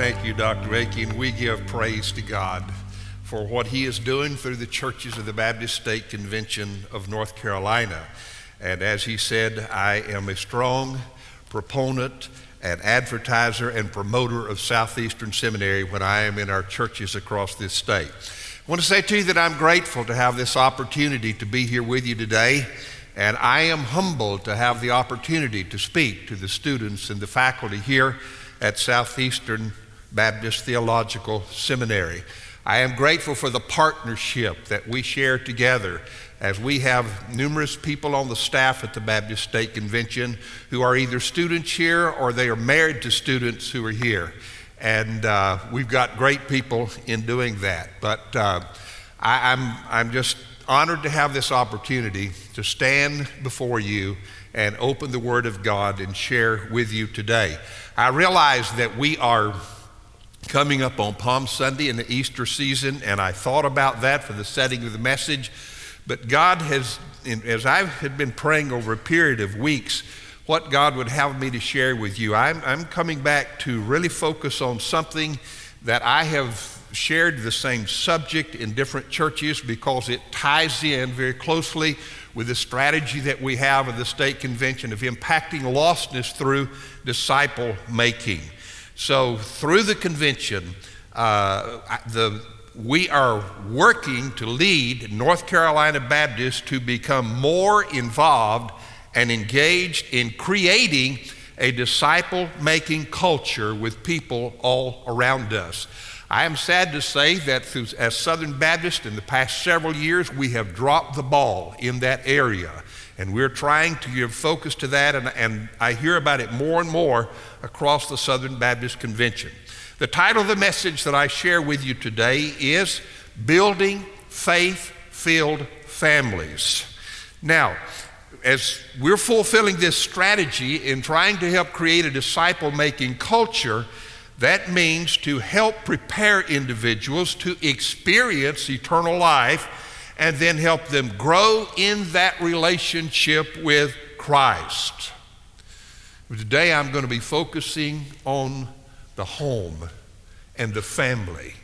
Thank you, Dr. Akin. We give praise to God for what He is doing through the churches of the Baptist State Convention of North Carolina. And as He said, I am a strong proponent and advertiser and promoter of Southeastern Seminary when I am in our churches across this state. I want to say to you that I'm grateful to have this opportunity to be here with you today. And I am humbled to have the opportunity to speak to the students and the faculty here at Southeastern Baptist Theological Seminary. I am grateful for the partnership that we share together as we have numerous people on the staff at the Baptist State Convention who are either students here or they are married to students who are here. And uh, we've got great people in doing that. But uh, I, I'm, I'm just honored to have this opportunity to stand before you and open the Word of God and share with you today. I realize that we are coming up on Palm Sunday in the Easter season, and I thought about that for the setting of the message. But God has, as I had been praying over a period of weeks, what God would have me to share with you, I'm, I'm coming back to really focus on something that I have shared the same subject in different churches because it ties in very closely with the strategy that we have of the state convention of impacting lostness through disciple making. So, through the convention, uh, the, we are working to lead North Carolina Baptists to become more involved and engaged in creating a disciple making culture with people all around us. I am sad to say that through, as Southern Baptists in the past several years, we have dropped the ball in that area. And we're trying to give focus to that, and, and I hear about it more and more across the Southern Baptist Convention. The title of the message that I share with you today is Building Faith Filled Families. Now, as we're fulfilling this strategy in trying to help create a disciple making culture, that means to help prepare individuals to experience eternal life and then help them grow in that relationship with Christ. Today I'm going to be focusing on the home and the family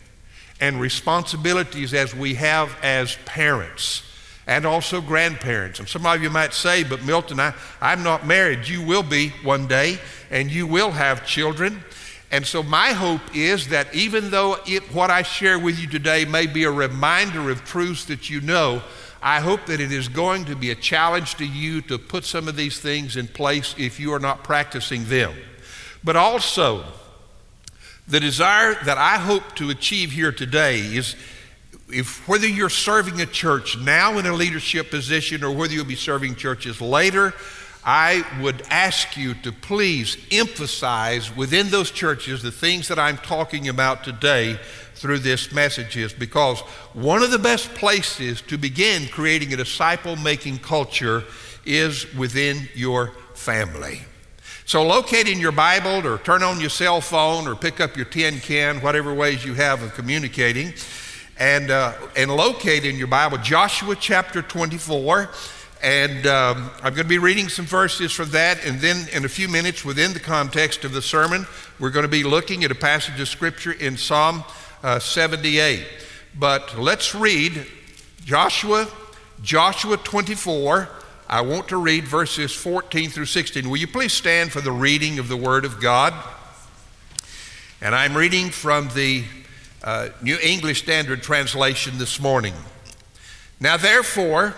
and responsibilities as we have as parents and also grandparents. And some of you might say, but Milton, I, I'm not married. You will be one day, and you will have children. And so, my hope is that even though it, what I share with you today may be a reminder of truths that you know, I hope that it is going to be a challenge to you to put some of these things in place if you are not practicing them. But also, the desire that I hope to achieve here today is if whether you're serving a church now in a leadership position or whether you'll be serving churches later, I would ask you to please emphasize within those churches the things that I'm talking about today through this message is because one of the best places to begin creating a disciple making culture is within your family. So, locate in your Bible or turn on your cell phone or pick up your tin can, whatever ways you have of communicating, and, uh, and locate in your Bible Joshua chapter 24. And um, I'm going to be reading some verses from that, and then in a few minutes, within the context of the sermon, we're going to be looking at a passage of Scripture in Psalm uh, 78. But let's read Joshua, Joshua 24. I want to read verses 14 through 16. Will you please stand for the reading of the Word of God? And I'm reading from the uh, New English Standard Translation this morning. Now, therefore,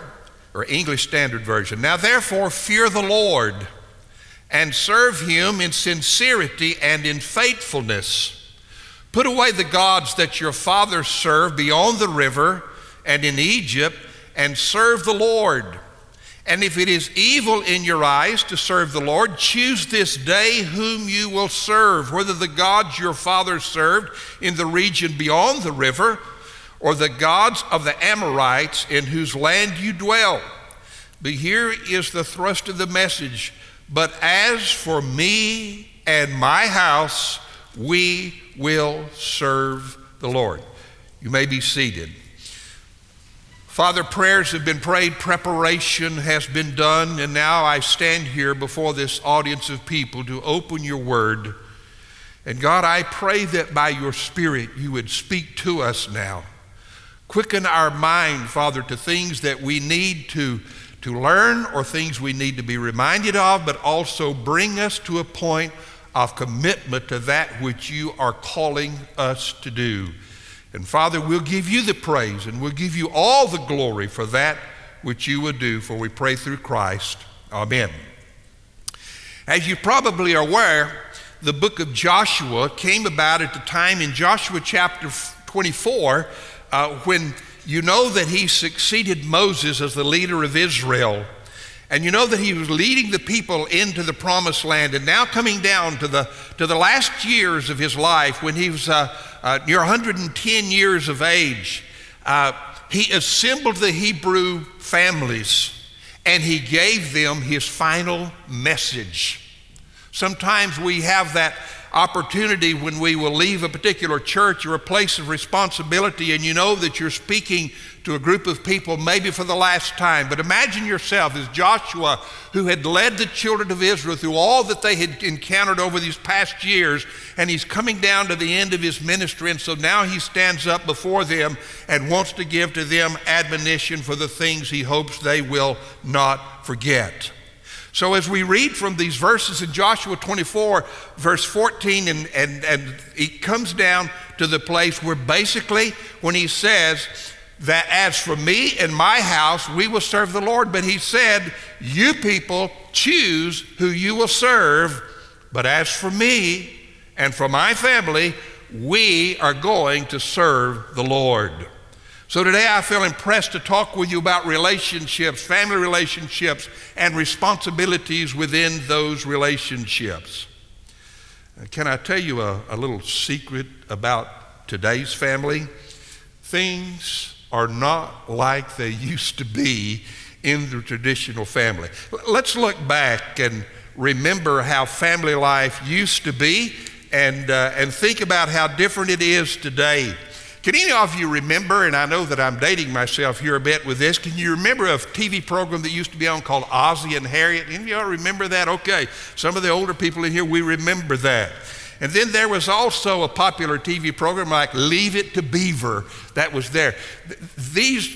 or English Standard Version. Now, therefore, fear the Lord and serve him in sincerity and in faithfulness. Put away the gods that your fathers served beyond the river and in Egypt, and serve the Lord. And if it is evil in your eyes to serve the Lord, choose this day whom you will serve, whether the gods your fathers served in the region beyond the river, or the gods of the Amorites in whose land you dwell. But here is the thrust of the message. But as for me and my house, we will serve the Lord. You may be seated. Father, prayers have been prayed, preparation has been done, and now I stand here before this audience of people to open your word. And God, I pray that by your Spirit you would speak to us now. Quicken our mind, Father, to things that we need to, to learn or things we need to be reminded of, but also bring us to a point of commitment to that which you are calling us to do. And Father, we'll give you the praise and we'll give you all the glory for that which you would do, for we pray through Christ. Amen. As you probably are aware, the book of Joshua came about at the time in Joshua chapter 24 uh, when you know that he succeeded Moses as the leader of Israel. And you know that he was leading the people into the promised land and now coming down to the, to the last years of his life when he was uh, uh, near 110 years of age, uh, he assembled the Hebrew families and he gave them his final message. Sometimes we have that opportunity when we will leave a particular church or a place of responsibility and you know that you're speaking to a group of people maybe for the last time. But imagine yourself as Joshua, who had led the children of Israel through all that they had encountered over these past years, and he's coming down to the end of his ministry. And so now he stands up before them and wants to give to them admonition for the things he hopes they will not forget. So, as we read from these verses in Joshua 24, verse 14, and, and, and it comes down to the place where basically when he says, that as for me and my house, we will serve the Lord. But he said, You people choose who you will serve. But as for me and for my family, we are going to serve the Lord. So today I feel impressed to talk with you about relationships, family relationships, and responsibilities within those relationships. Can I tell you a, a little secret about today's family? Things are not like they used to be in the traditional family. Let's look back and remember how family life used to be and, uh, and think about how different it is today. Can any of you remember, and I know that I'm dating myself here a bit with this, can you remember a TV program that used to be on called Ozzie and Harriet? Any of y'all remember that? Okay. Some of the older people in here, we remember that. And then there was also a popular TV program like Leave It to Beaver that was there. These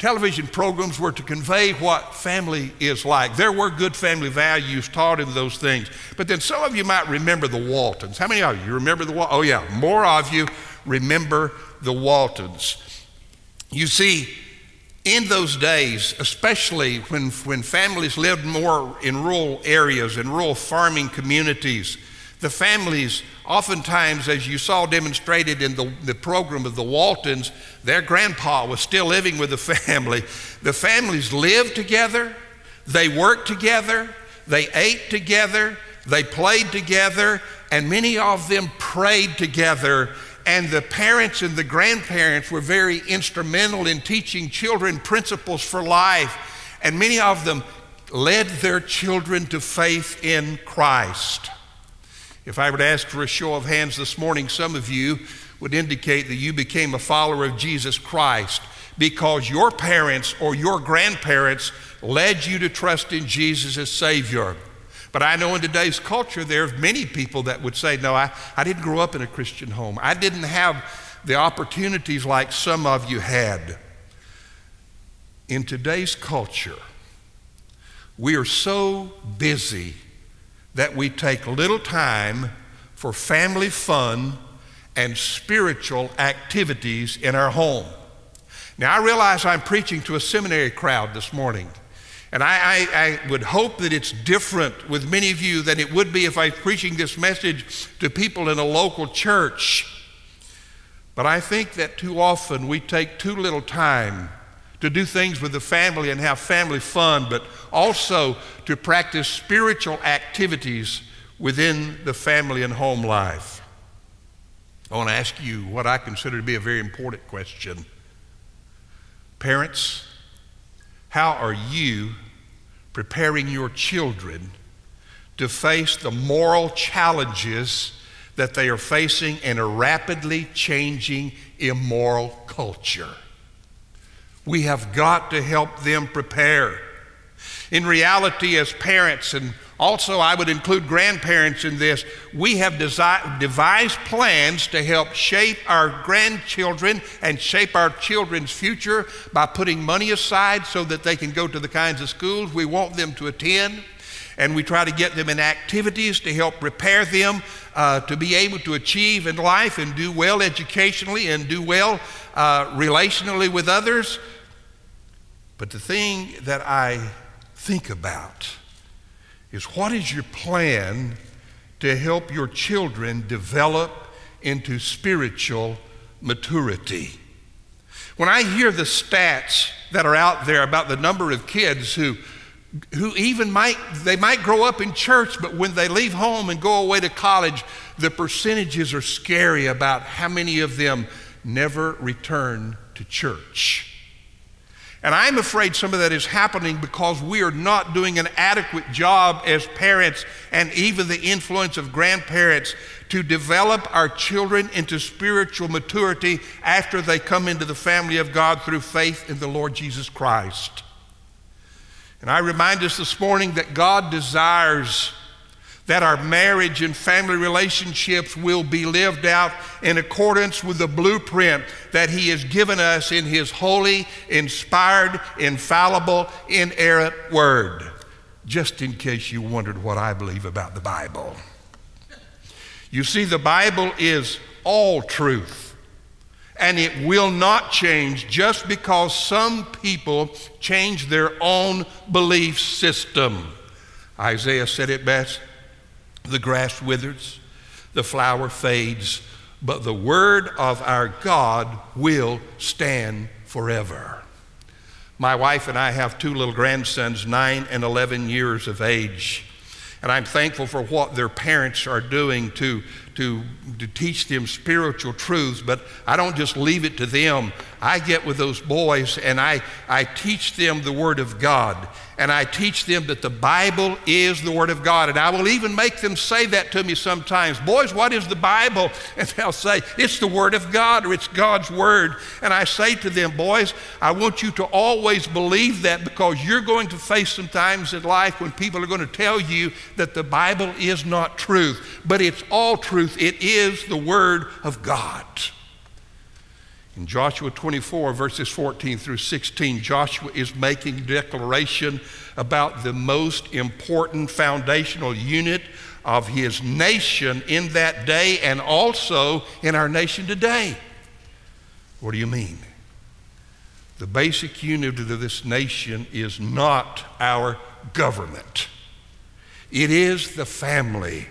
television programs were to convey what family is like. There were good family values taught in those things. But then some of you might remember the Waltons. How many of you remember the Waltons? Oh, yeah, more of you remember the Waltons. You see, in those days, especially when, when families lived more in rural areas, in rural farming communities, the families, oftentimes, as you saw demonstrated in the, the program of the Waltons, their grandpa was still living with the family. The families lived together, they worked together, they ate together, they played together, and many of them prayed together. And the parents and the grandparents were very instrumental in teaching children principles for life. And many of them led their children to faith in Christ. If I were to ask for a show of hands this morning, some of you would indicate that you became a follower of Jesus Christ because your parents or your grandparents led you to trust in Jesus as Savior. But I know in today's culture, there are many people that would say, No, I, I didn't grow up in a Christian home. I didn't have the opportunities like some of you had. In today's culture, we are so busy that we take little time for family fun and spiritual activities in our home. Now, I realize I'm preaching to a seminary crowd this morning, and I, I, I, would hope that it's different with many of you than it would be if I was preaching this message to people in a local church. But I think that too often we take too little time to do things with the family and have family fun, but also to practice spiritual activities within the family and home life. I want to ask you what I consider to be a very important question. Parents, how are you preparing your children to face the moral challenges that they are facing in a rapidly changing immoral culture? We have got to help them prepare. In reality, as parents, and also I would include grandparents in this, we have desi- devised plans to help shape our grandchildren and shape our children's future by putting money aside so that they can go to the kinds of schools we want them to attend. And we try to get them in activities to help prepare them uh, to be able to achieve in life and do well educationally and do well uh, relationally with others. But the thing that I think about is what is your plan to help your children develop into spiritual maturity? When I hear the stats that are out there about the number of kids who who even might they might grow up in church but when they leave home and go away to college the percentages are scary about how many of them never return to church and I'm afraid some of that is happening because we are not doing an adequate job as parents and even the influence of grandparents to develop our children into spiritual maturity after they come into the family of God through faith in the Lord Jesus Christ. And I remind us this morning that God desires that our marriage and family relationships will be lived out in accordance with the blueprint that He has given us in His holy, inspired, infallible, inerrant Word. Just in case you wondered what I believe about the Bible. You see, the Bible is all truth, and it will not change just because some people change their own belief system. Isaiah said it best the grass withers, the flower fades, but the word of our God will stand forever. My wife and I have two little grandsons, nine and 11 years of age. And I'm thankful for what their parents are doing to, to, to teach them spiritual truths, but I don't just leave it to them. I get with those boys and I, I teach them the Word of God and I teach them that the Bible is the Word of God. And I will even make them say that to me sometimes. Boys, what is the Bible? And they'll say, It's the Word of God or it's God's Word. And I say to them, Boys, I want you to always believe that because you're going to face some times in life when people are going to tell you that the Bible is not truth, but it's all truth. It is the Word of God. In Joshua 24, verses 14 through 16, Joshua is making declaration about the most important foundational unit of his nation in that day and also in our nation today. What do you mean? The basic unit of this nation is not our government, it is the family.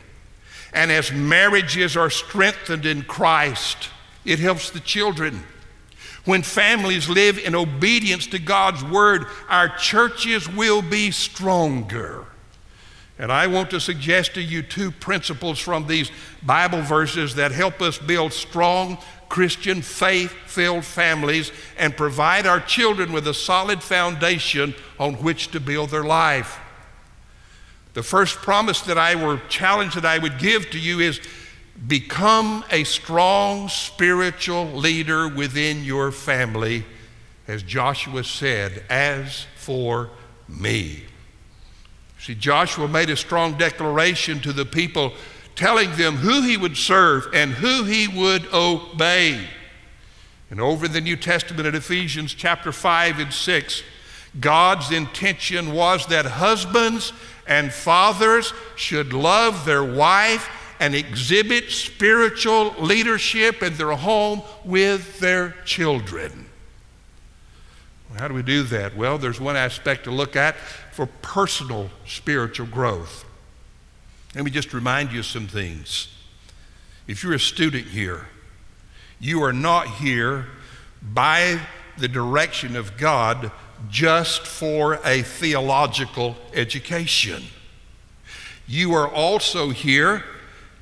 And as marriages are strengthened in Christ, it helps the children. When families live in obedience to God's word, our churches will be stronger. And I want to suggest to you two principles from these Bible verses that help us build strong Christian faith filled families and provide our children with a solid foundation on which to build their life. The first promise that I were challenged that I would give to you is Become a strong spiritual leader within your family, as Joshua said, as for me. See, Joshua made a strong declaration to the people, telling them who he would serve and who he would obey. And over in the New Testament in Ephesians chapter 5 and 6, God's intention was that husbands and fathers should love their wife and exhibit spiritual leadership in their home with their children. How do we do that? Well, there's one aspect to look at for personal spiritual growth. Let me just remind you some things. If you're a student here, you are not here by the direction of God just for a theological education. You are also here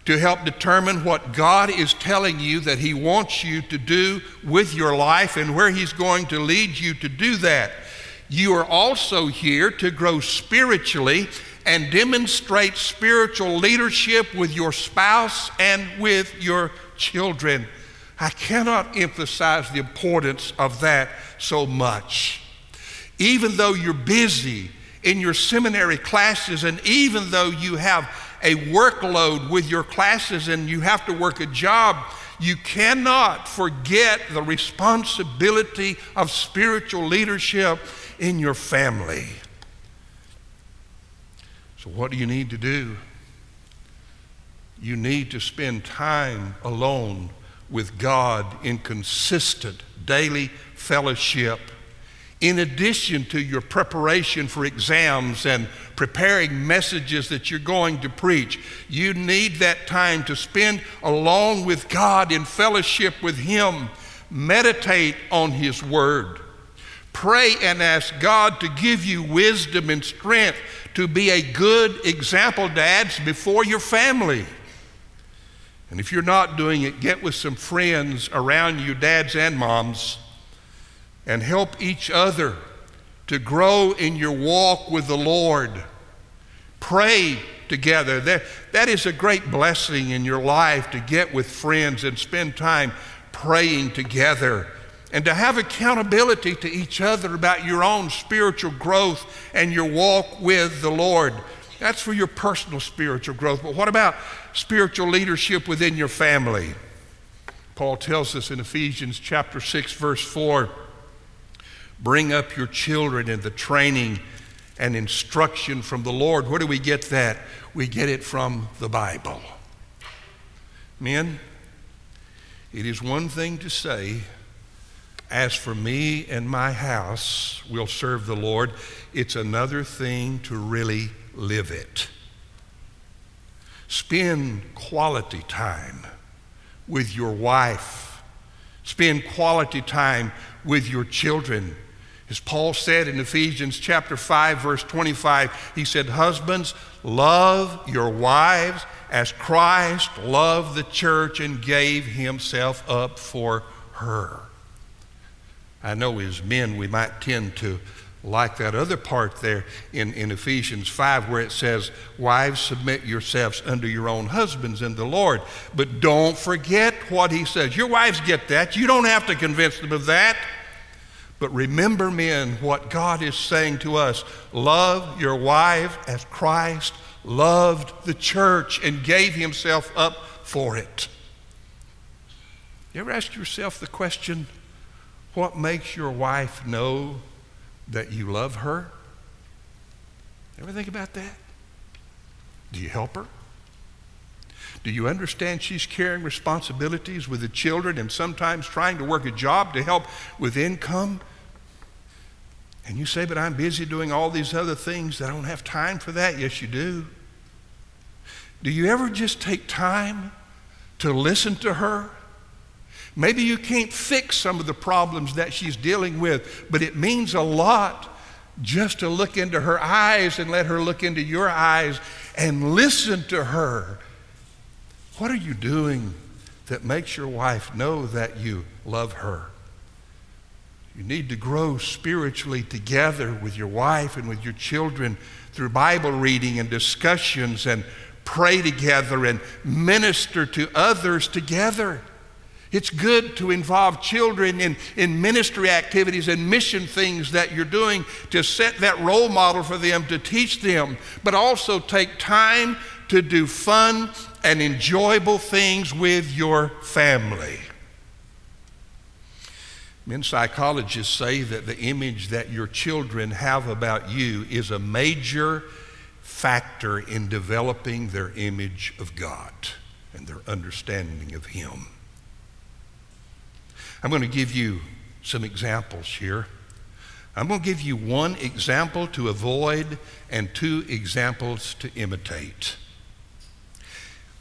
to help determine what God is telling you that He wants you to do with your life and where He's going to lead you to do that. You are also here to grow spiritually and demonstrate spiritual leadership with your spouse and with your children. I cannot emphasize the importance of that so much. Even though you're busy in your seminary classes, and even though you have a workload with your classes and you have to work a job, you cannot forget the responsibility of spiritual leadership in your family. So, what do you need to do? You need to spend time alone with God in consistent daily fellowship in addition to your preparation for exams and preparing messages that you're going to preach, you need that time to spend along with God in fellowship with Him. Meditate on His Word. Pray and ask God to give you wisdom and strength to be a good example, dads, before your family. And if you're not doing it, get with some friends around you, dads and moms and help each other to grow in your walk with the Lord. Pray together. That, that is a great blessing in your life to get with friends and spend time praying together and to have accountability to each other about your own spiritual growth and your walk with the Lord. That's for your personal spiritual growth. But what about spiritual leadership within your family? Paul tells us in Ephesians chapter 6 verse 4 Bring up your children in the training and instruction from the Lord. Where do we get that? We get it from the Bible. Men, it is one thing to say, as for me and my house, we'll serve the Lord. It's another thing to really live it. Spend quality time with your wife. Spend quality time with your children. As Paul said in Ephesians chapter 5 verse 25, he said, "Husbands, love your wives as Christ loved the church and gave himself up for her." I know as men we might tend to like that other part there in, in Ephesians 5 where it says, Wives, submit yourselves unto your own husbands in the Lord. But don't forget what he says. Your wives get that. You don't have to convince them of that. But remember, men, what God is saying to us love your wife as Christ loved the church and gave himself up for it. You ever ask yourself the question, what makes your wife know that you love her? Ever think about that? Do you help her? Do you understand she's carrying responsibilities with the children and sometimes trying to work a job to help with income? And you say, but I'm busy doing all these other things. I don't have time for that. Yes, you do. Do you ever just take time to listen to her? Maybe you can't fix some of the problems that she's dealing with, but it means a lot just to look into her eyes and let her look into your eyes and listen to her. What are you doing that makes your wife know that you love her? You need to grow spiritually together with your wife and with your children through Bible reading and discussions and pray together and minister to others together. It's good to involve children in, in ministry activities and mission things that you're doing to set that role model for them, to teach them, but also take time to do fun and enjoyable things with your family. Men psychologists say that the image that your children have about you is a major factor in developing their image of God and their understanding of Him. I'm going to give you some examples here. I'm going to give you one example to avoid and two examples to imitate.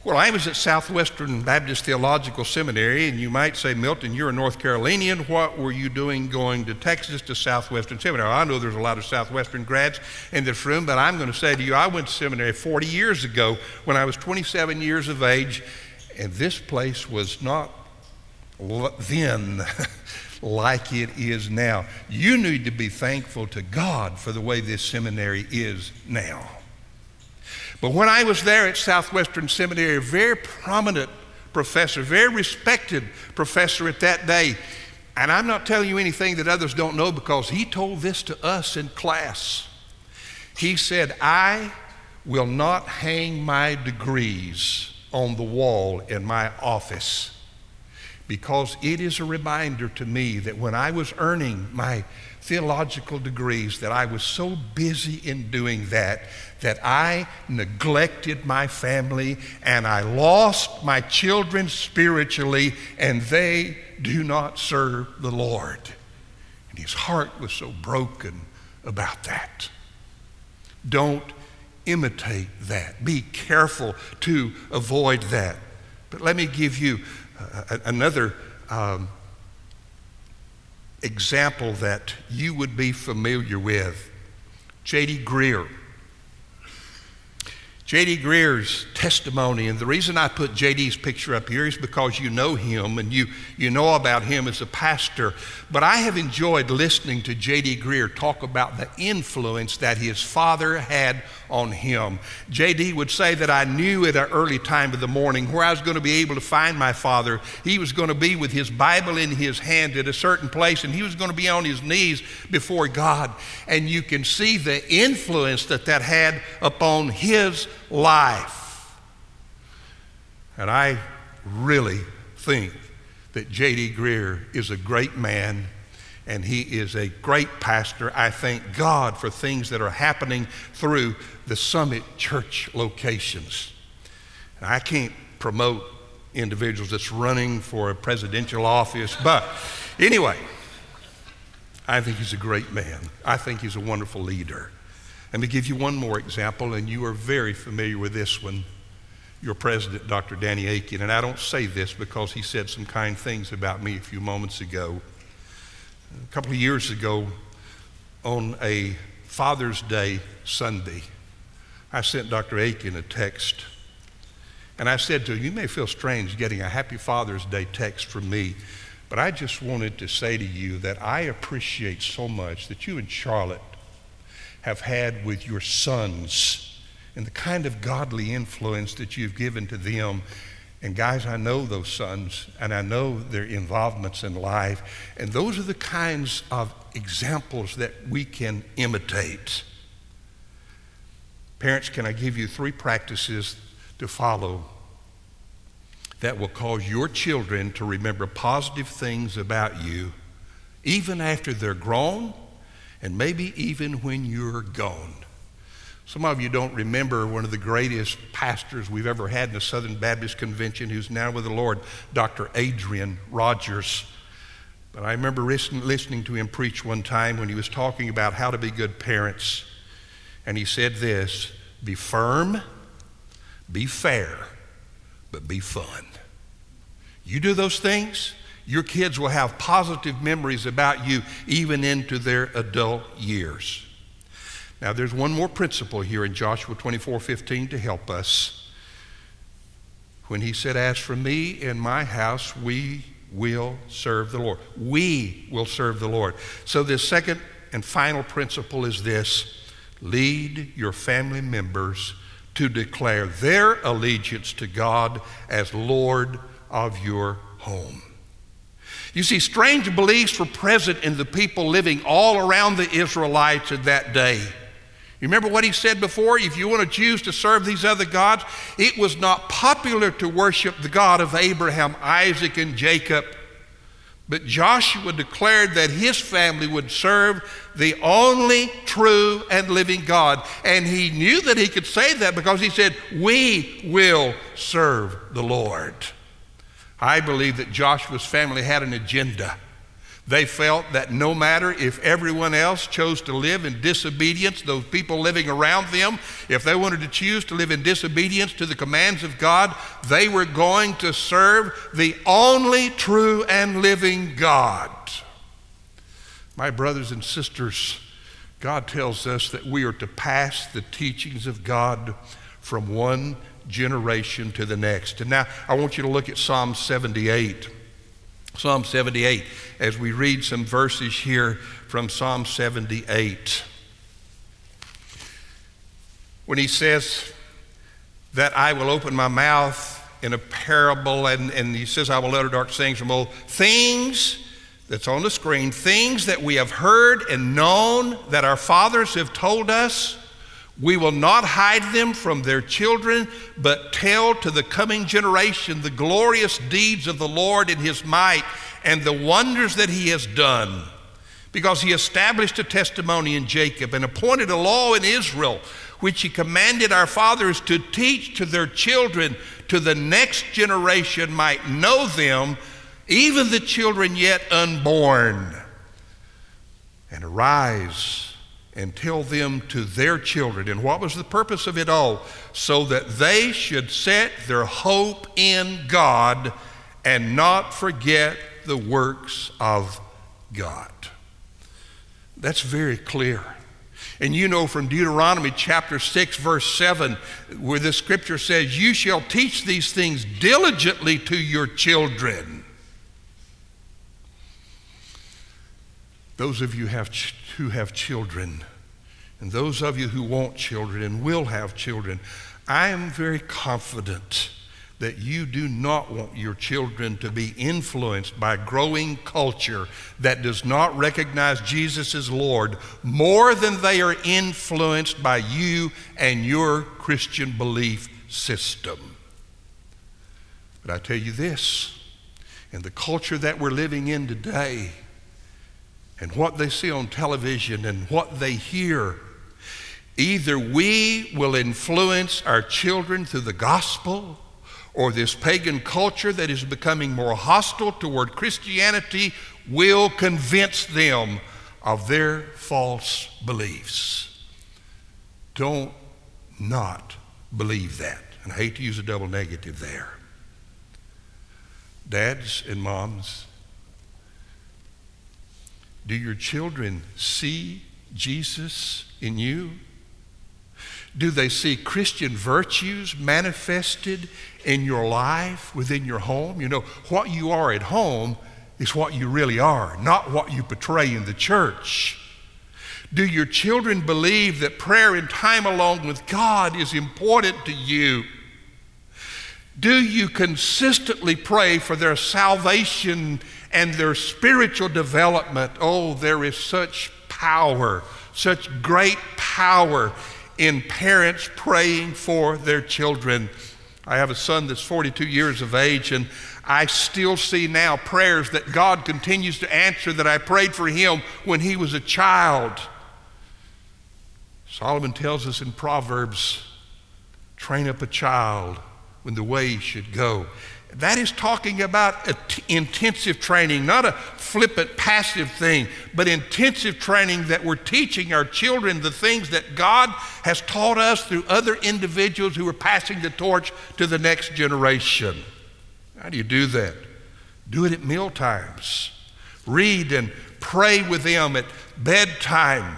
Well, I was at Southwestern Baptist Theological Seminary, and you might say, Milton, you're a North Carolinian. What were you doing going to Texas to Southwestern Seminary? I know there's a lot of Southwestern grads in this room, but I'm going to say to you, I went to seminary 40 years ago when I was 27 years of age, and this place was not then like it is now. You need to be thankful to God for the way this seminary is now. But when I was there at Southwestern Seminary, a very prominent professor, very respected professor at that day, and I'm not telling you anything that others don't know because he told this to us in class. He said, I will not hang my degrees on the wall in my office because it is a reminder to me that when I was earning my theological degrees that I was so busy in doing that that I neglected my family and I lost my children spiritually and they do not serve the Lord. And his heart was so broken about that. Don't imitate that. Be careful to avoid that. But let me give you uh, another um, example that you would be familiar with J.D. Greear. J.D. Greear's testimony, and the reason I put J.D.'s picture up here is because you know him and you, you know about him as a pastor. But I have enjoyed listening to J.D. Greear talk about the influence that his father had on him. J.D. would say that I knew at an early time of the morning where I was going to be able to find my father. He was going to be with his Bible in his hand at a certain place, and he was going to be on his knees before God. And you can see the influence that that had upon his life. And I really think that J.D. Greear is a great man and he is a great pastor. I thank God for things that are happening through the Summit Church locations. And I can't promote individuals that's running for a presidential office, but anyway, I think he's a great man. I think he's a wonderful leader. Let me give you one more example, and you are very familiar with this one. Your president, Dr. Danny Akin, and I don't say this because he said some kind things about me a few moments ago. A couple of years ago, on a Father's Day Sunday, I sent Dr. Akin a text. And I said to him, You may feel strange getting a Happy Father's Day text from me, but I just wanted to say to you that I appreciate so much that you and Charlotte have had with your sons and the kind of godly influence that you've given to them and guys, I know those sons and I know their involvements in life. And those are the kinds of examples that we can imitate. Parents, can I give you three practices to follow that will cause your children to remember positive things about you even after they're grown and maybe even when you're gone? Some of you don't remember one of the greatest pastors we've ever had in the Southern Baptist Convention, who's now with the Lord, Dr. Adrian Rogers. But I remember listening to him preach one time when he was talking about how to be good parents. And he said this be firm, be fair, but be fun. You do those things, your kids will have positive memories about you even into their adult years. Now, there's one more principle here in Joshua 24 15 to help us. When he said, As for me and my house, we will serve the Lord. We will serve the Lord. So, this second and final principle is this lead your family members to declare their allegiance to God as Lord of your home. You see, strange beliefs were present in the people living all around the Israelites in that day. You remember what he said before? If you want to choose to serve these other gods, it was not popular to worship the God of Abraham, Isaac, and Jacob. But Joshua declared that his family would serve the only true and living God. And he knew that he could say that because he said, We will serve the Lord. I believe that Joshua's family had an agenda. They felt that no matter if everyone else chose to live in disobedience, those people living around them, if they wanted to choose to live in disobedience to the commands of God, they were going to serve the only true and living God. My brothers and sisters, God tells us that we are to pass the teachings of God from one generation to the next. And now I want you to look at Psalm 78. Psalm 78, as we read some verses here from Psalm 78. When he says that I will open my mouth in a parable, and, and he says, I will utter dark sayings from old things that's on the screen, things that we have heard and known that our fathers have told us. We will not hide them from their children, but tell to the coming generation the glorious deeds of the Lord in his might and the wonders that he has done. Because he established a testimony in Jacob and appointed a law in Israel, which he commanded our fathers to teach to their children, to the next generation might know them, even the children yet unborn. And arise and tell them to their children. And what was the purpose of it all? So that they should set their hope in God and not forget the works of God. That's very clear. And you know from Deuteronomy chapter 6, verse 7, where the scripture says, You shall teach these things diligently to your children. Those of you have who have children, and those of you who want children and will have children, I am very confident that you do not want your children to be influenced by growing culture that does not recognize Jesus as Lord more than they are influenced by you and your Christian belief system. But I tell you this in the culture that we're living in today, and what they see on television and what they hear, either we will influence our children through the gospel or this pagan culture that is becoming more hostile toward Christianity will convince them of their false beliefs. Don't not believe that. And I hate to use a double negative there. Dads and moms, do your children see Jesus in you? Do they see Christian virtues manifested in your life, within your home? You know, what you are at home is what you really are, not what you portray in the church. Do your children believe that prayer and time alone with God is important to you? Do you consistently pray for their salvation and their spiritual development? Oh, there is such power, such great power in parents praying for their children. I have a son that's 42 years of age, and I still see now prayers that God continues to answer that I prayed for him when he was a child. Solomon tells us in Proverbs train up a child when the way should go. That is talking about intensive training, not a flippant, passive thing, but intensive training that we're teaching our children the things that God has taught us through other individuals who are passing the torch to the next generation. How do you do that? Do it at meal times. Read and pray with them at bedtime.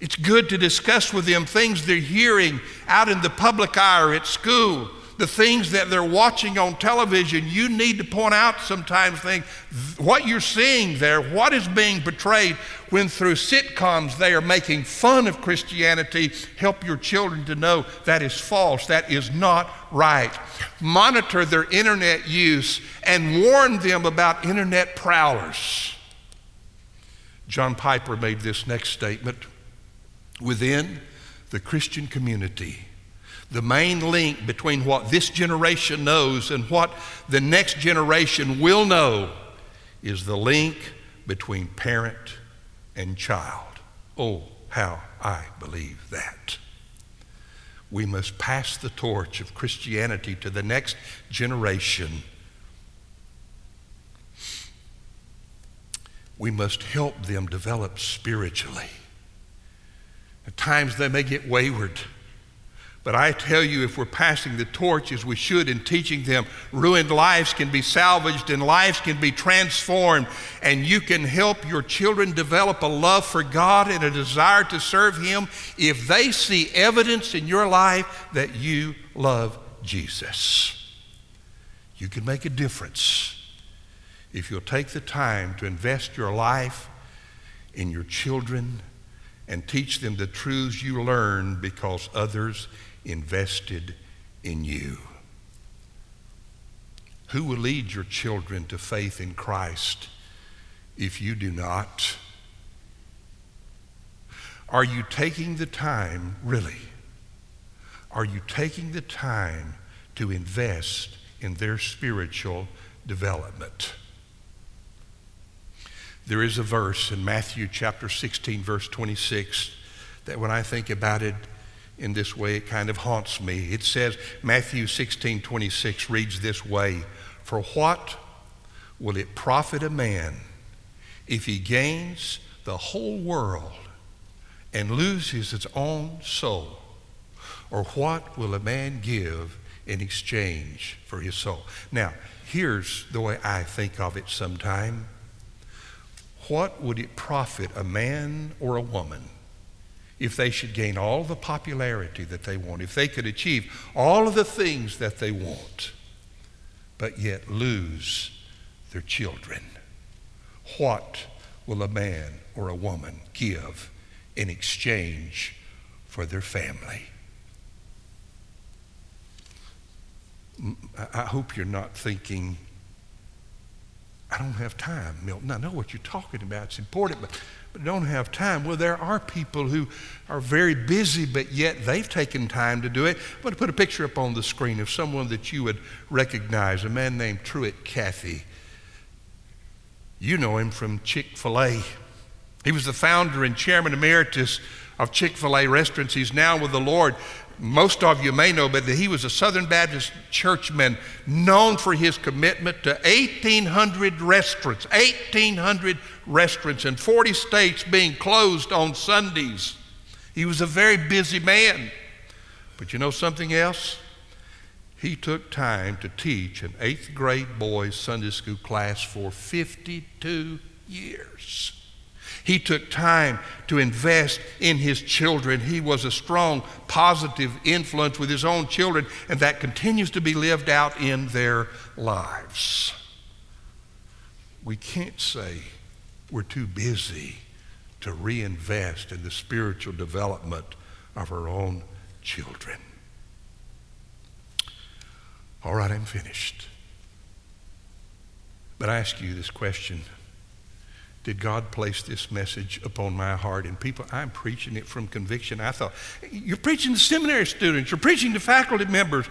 It's good to discuss with them things they're hearing out in the public eye or at school the things that they're watching on television, you need to point out sometimes things, what you're seeing there, what is being portrayed when through sitcoms they are making fun of Christianity. Help your children to know that is false, that is not right. Monitor their internet use and warn them about internet prowlers. John Piper made this next statement within the Christian community the main link between what this generation knows and what the next generation will know is the link between parent and child. Oh, how I believe that. We must pass the torch of Christianity to the next generation. we must help them develop spiritually. At times they may get wayward. But I tell you, if we're passing the torch as we should in teaching them, ruined lives can be salvaged and lives can be transformed. And you can help your children develop a love for God and a desire to serve Him if they see evidence in your life that you love Jesus. You can make a difference if you'll take the time to invest your life in your children and teach them the truths you learn because others invested in you. Who will lead your children to faith in Christ if you do not? Are you taking the time, really? Are you taking the time to invest in their spiritual development? There is a verse in Matthew chapter 16, verse 26, that when I think about it in this way, it kind of haunts me. It says, Matthew 16, 26 reads this way For what will it profit a man if he gains the whole world and loses his own soul? Or what will a man give in exchange for his soul? Now, here's the way I think of it sometime. What would it profit a man or a woman if they should gain all the popularity that they want, if they could achieve all of the things that they want, but yet lose their children? What will a man or a woman give in exchange for their family? I hope you're not thinking I don't have time, Milton. I know what you're talking about. It's important, but, but don't have time. Well, there are people who are very busy, but yet they've taken time to do it. I'm going to put a picture up on the screen of someone that you would recognize, a man named Truett Cathy. You know him from Chick fil A. He was the founder and chairman emeritus of Chick fil A restaurants. He's now with the Lord most of you may know, but he was a Southern Baptist churchman known for his commitment to 1,800 restaurants, 1,800 restaurants in 40 states being closed on Sundays. He was a very busy man. But you know something else? He took time to teach an eighth grade boys' Sunday school class for 52 years. He took time to invest in his children. He was a strong, positive influence with his own children, and that continues to be lived out in their lives. We can't say we're too busy to reinvest in the spiritual development of our own children. All right, I'm finished. But I ask you this question did God place this message upon my heart? And people, I'm preaching it from conviction. I thought, you're preaching to seminary students, you're preaching to faculty members.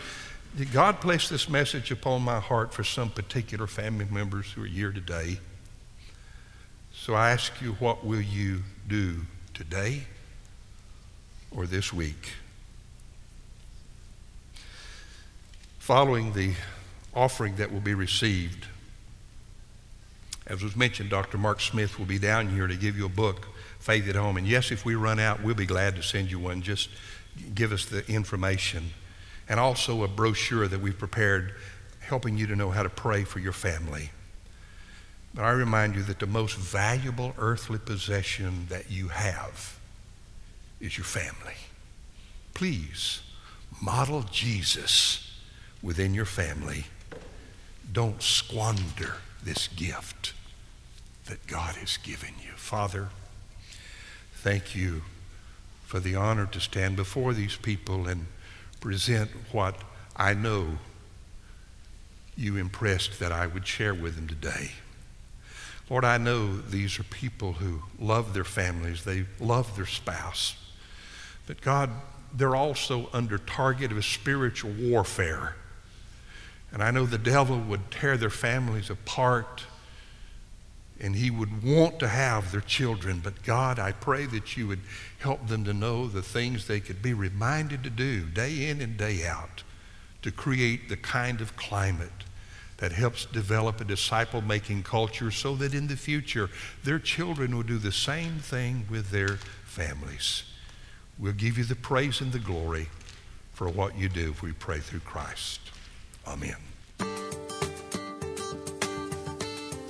Did God place this message upon my heart for some particular family members who are here today? So I ask you, what will you do today or this week? Following the offering that will be received, as was mentioned, Dr. Mark Smith will be down here to give you a book, Faith at Home. And yes, if we run out, we'll be glad to send you one. Just give us the information. And also a brochure that we've prepared helping you to know how to pray for your family. But I remind you that the most valuable earthly possession that you have is your family. Please model Jesus within your family. Don't squander this gift that God has given you. Father, thank you for the honor to stand before these people and present what I know you impressed that I would share with them today. Lord, I know these are people who love their families, they love their spouse. But God, they're also under target of a spiritual warfare. And I know the devil would tear their families apart and he would want to have their children. But God, I pray that you would help them to know the things they could be reminded to do day in and day out to create the kind of climate that helps develop a disciple making culture so that in the future their children will do the same thing with their families. We'll give you the praise and the glory for what you do if we pray through Christ. Amen.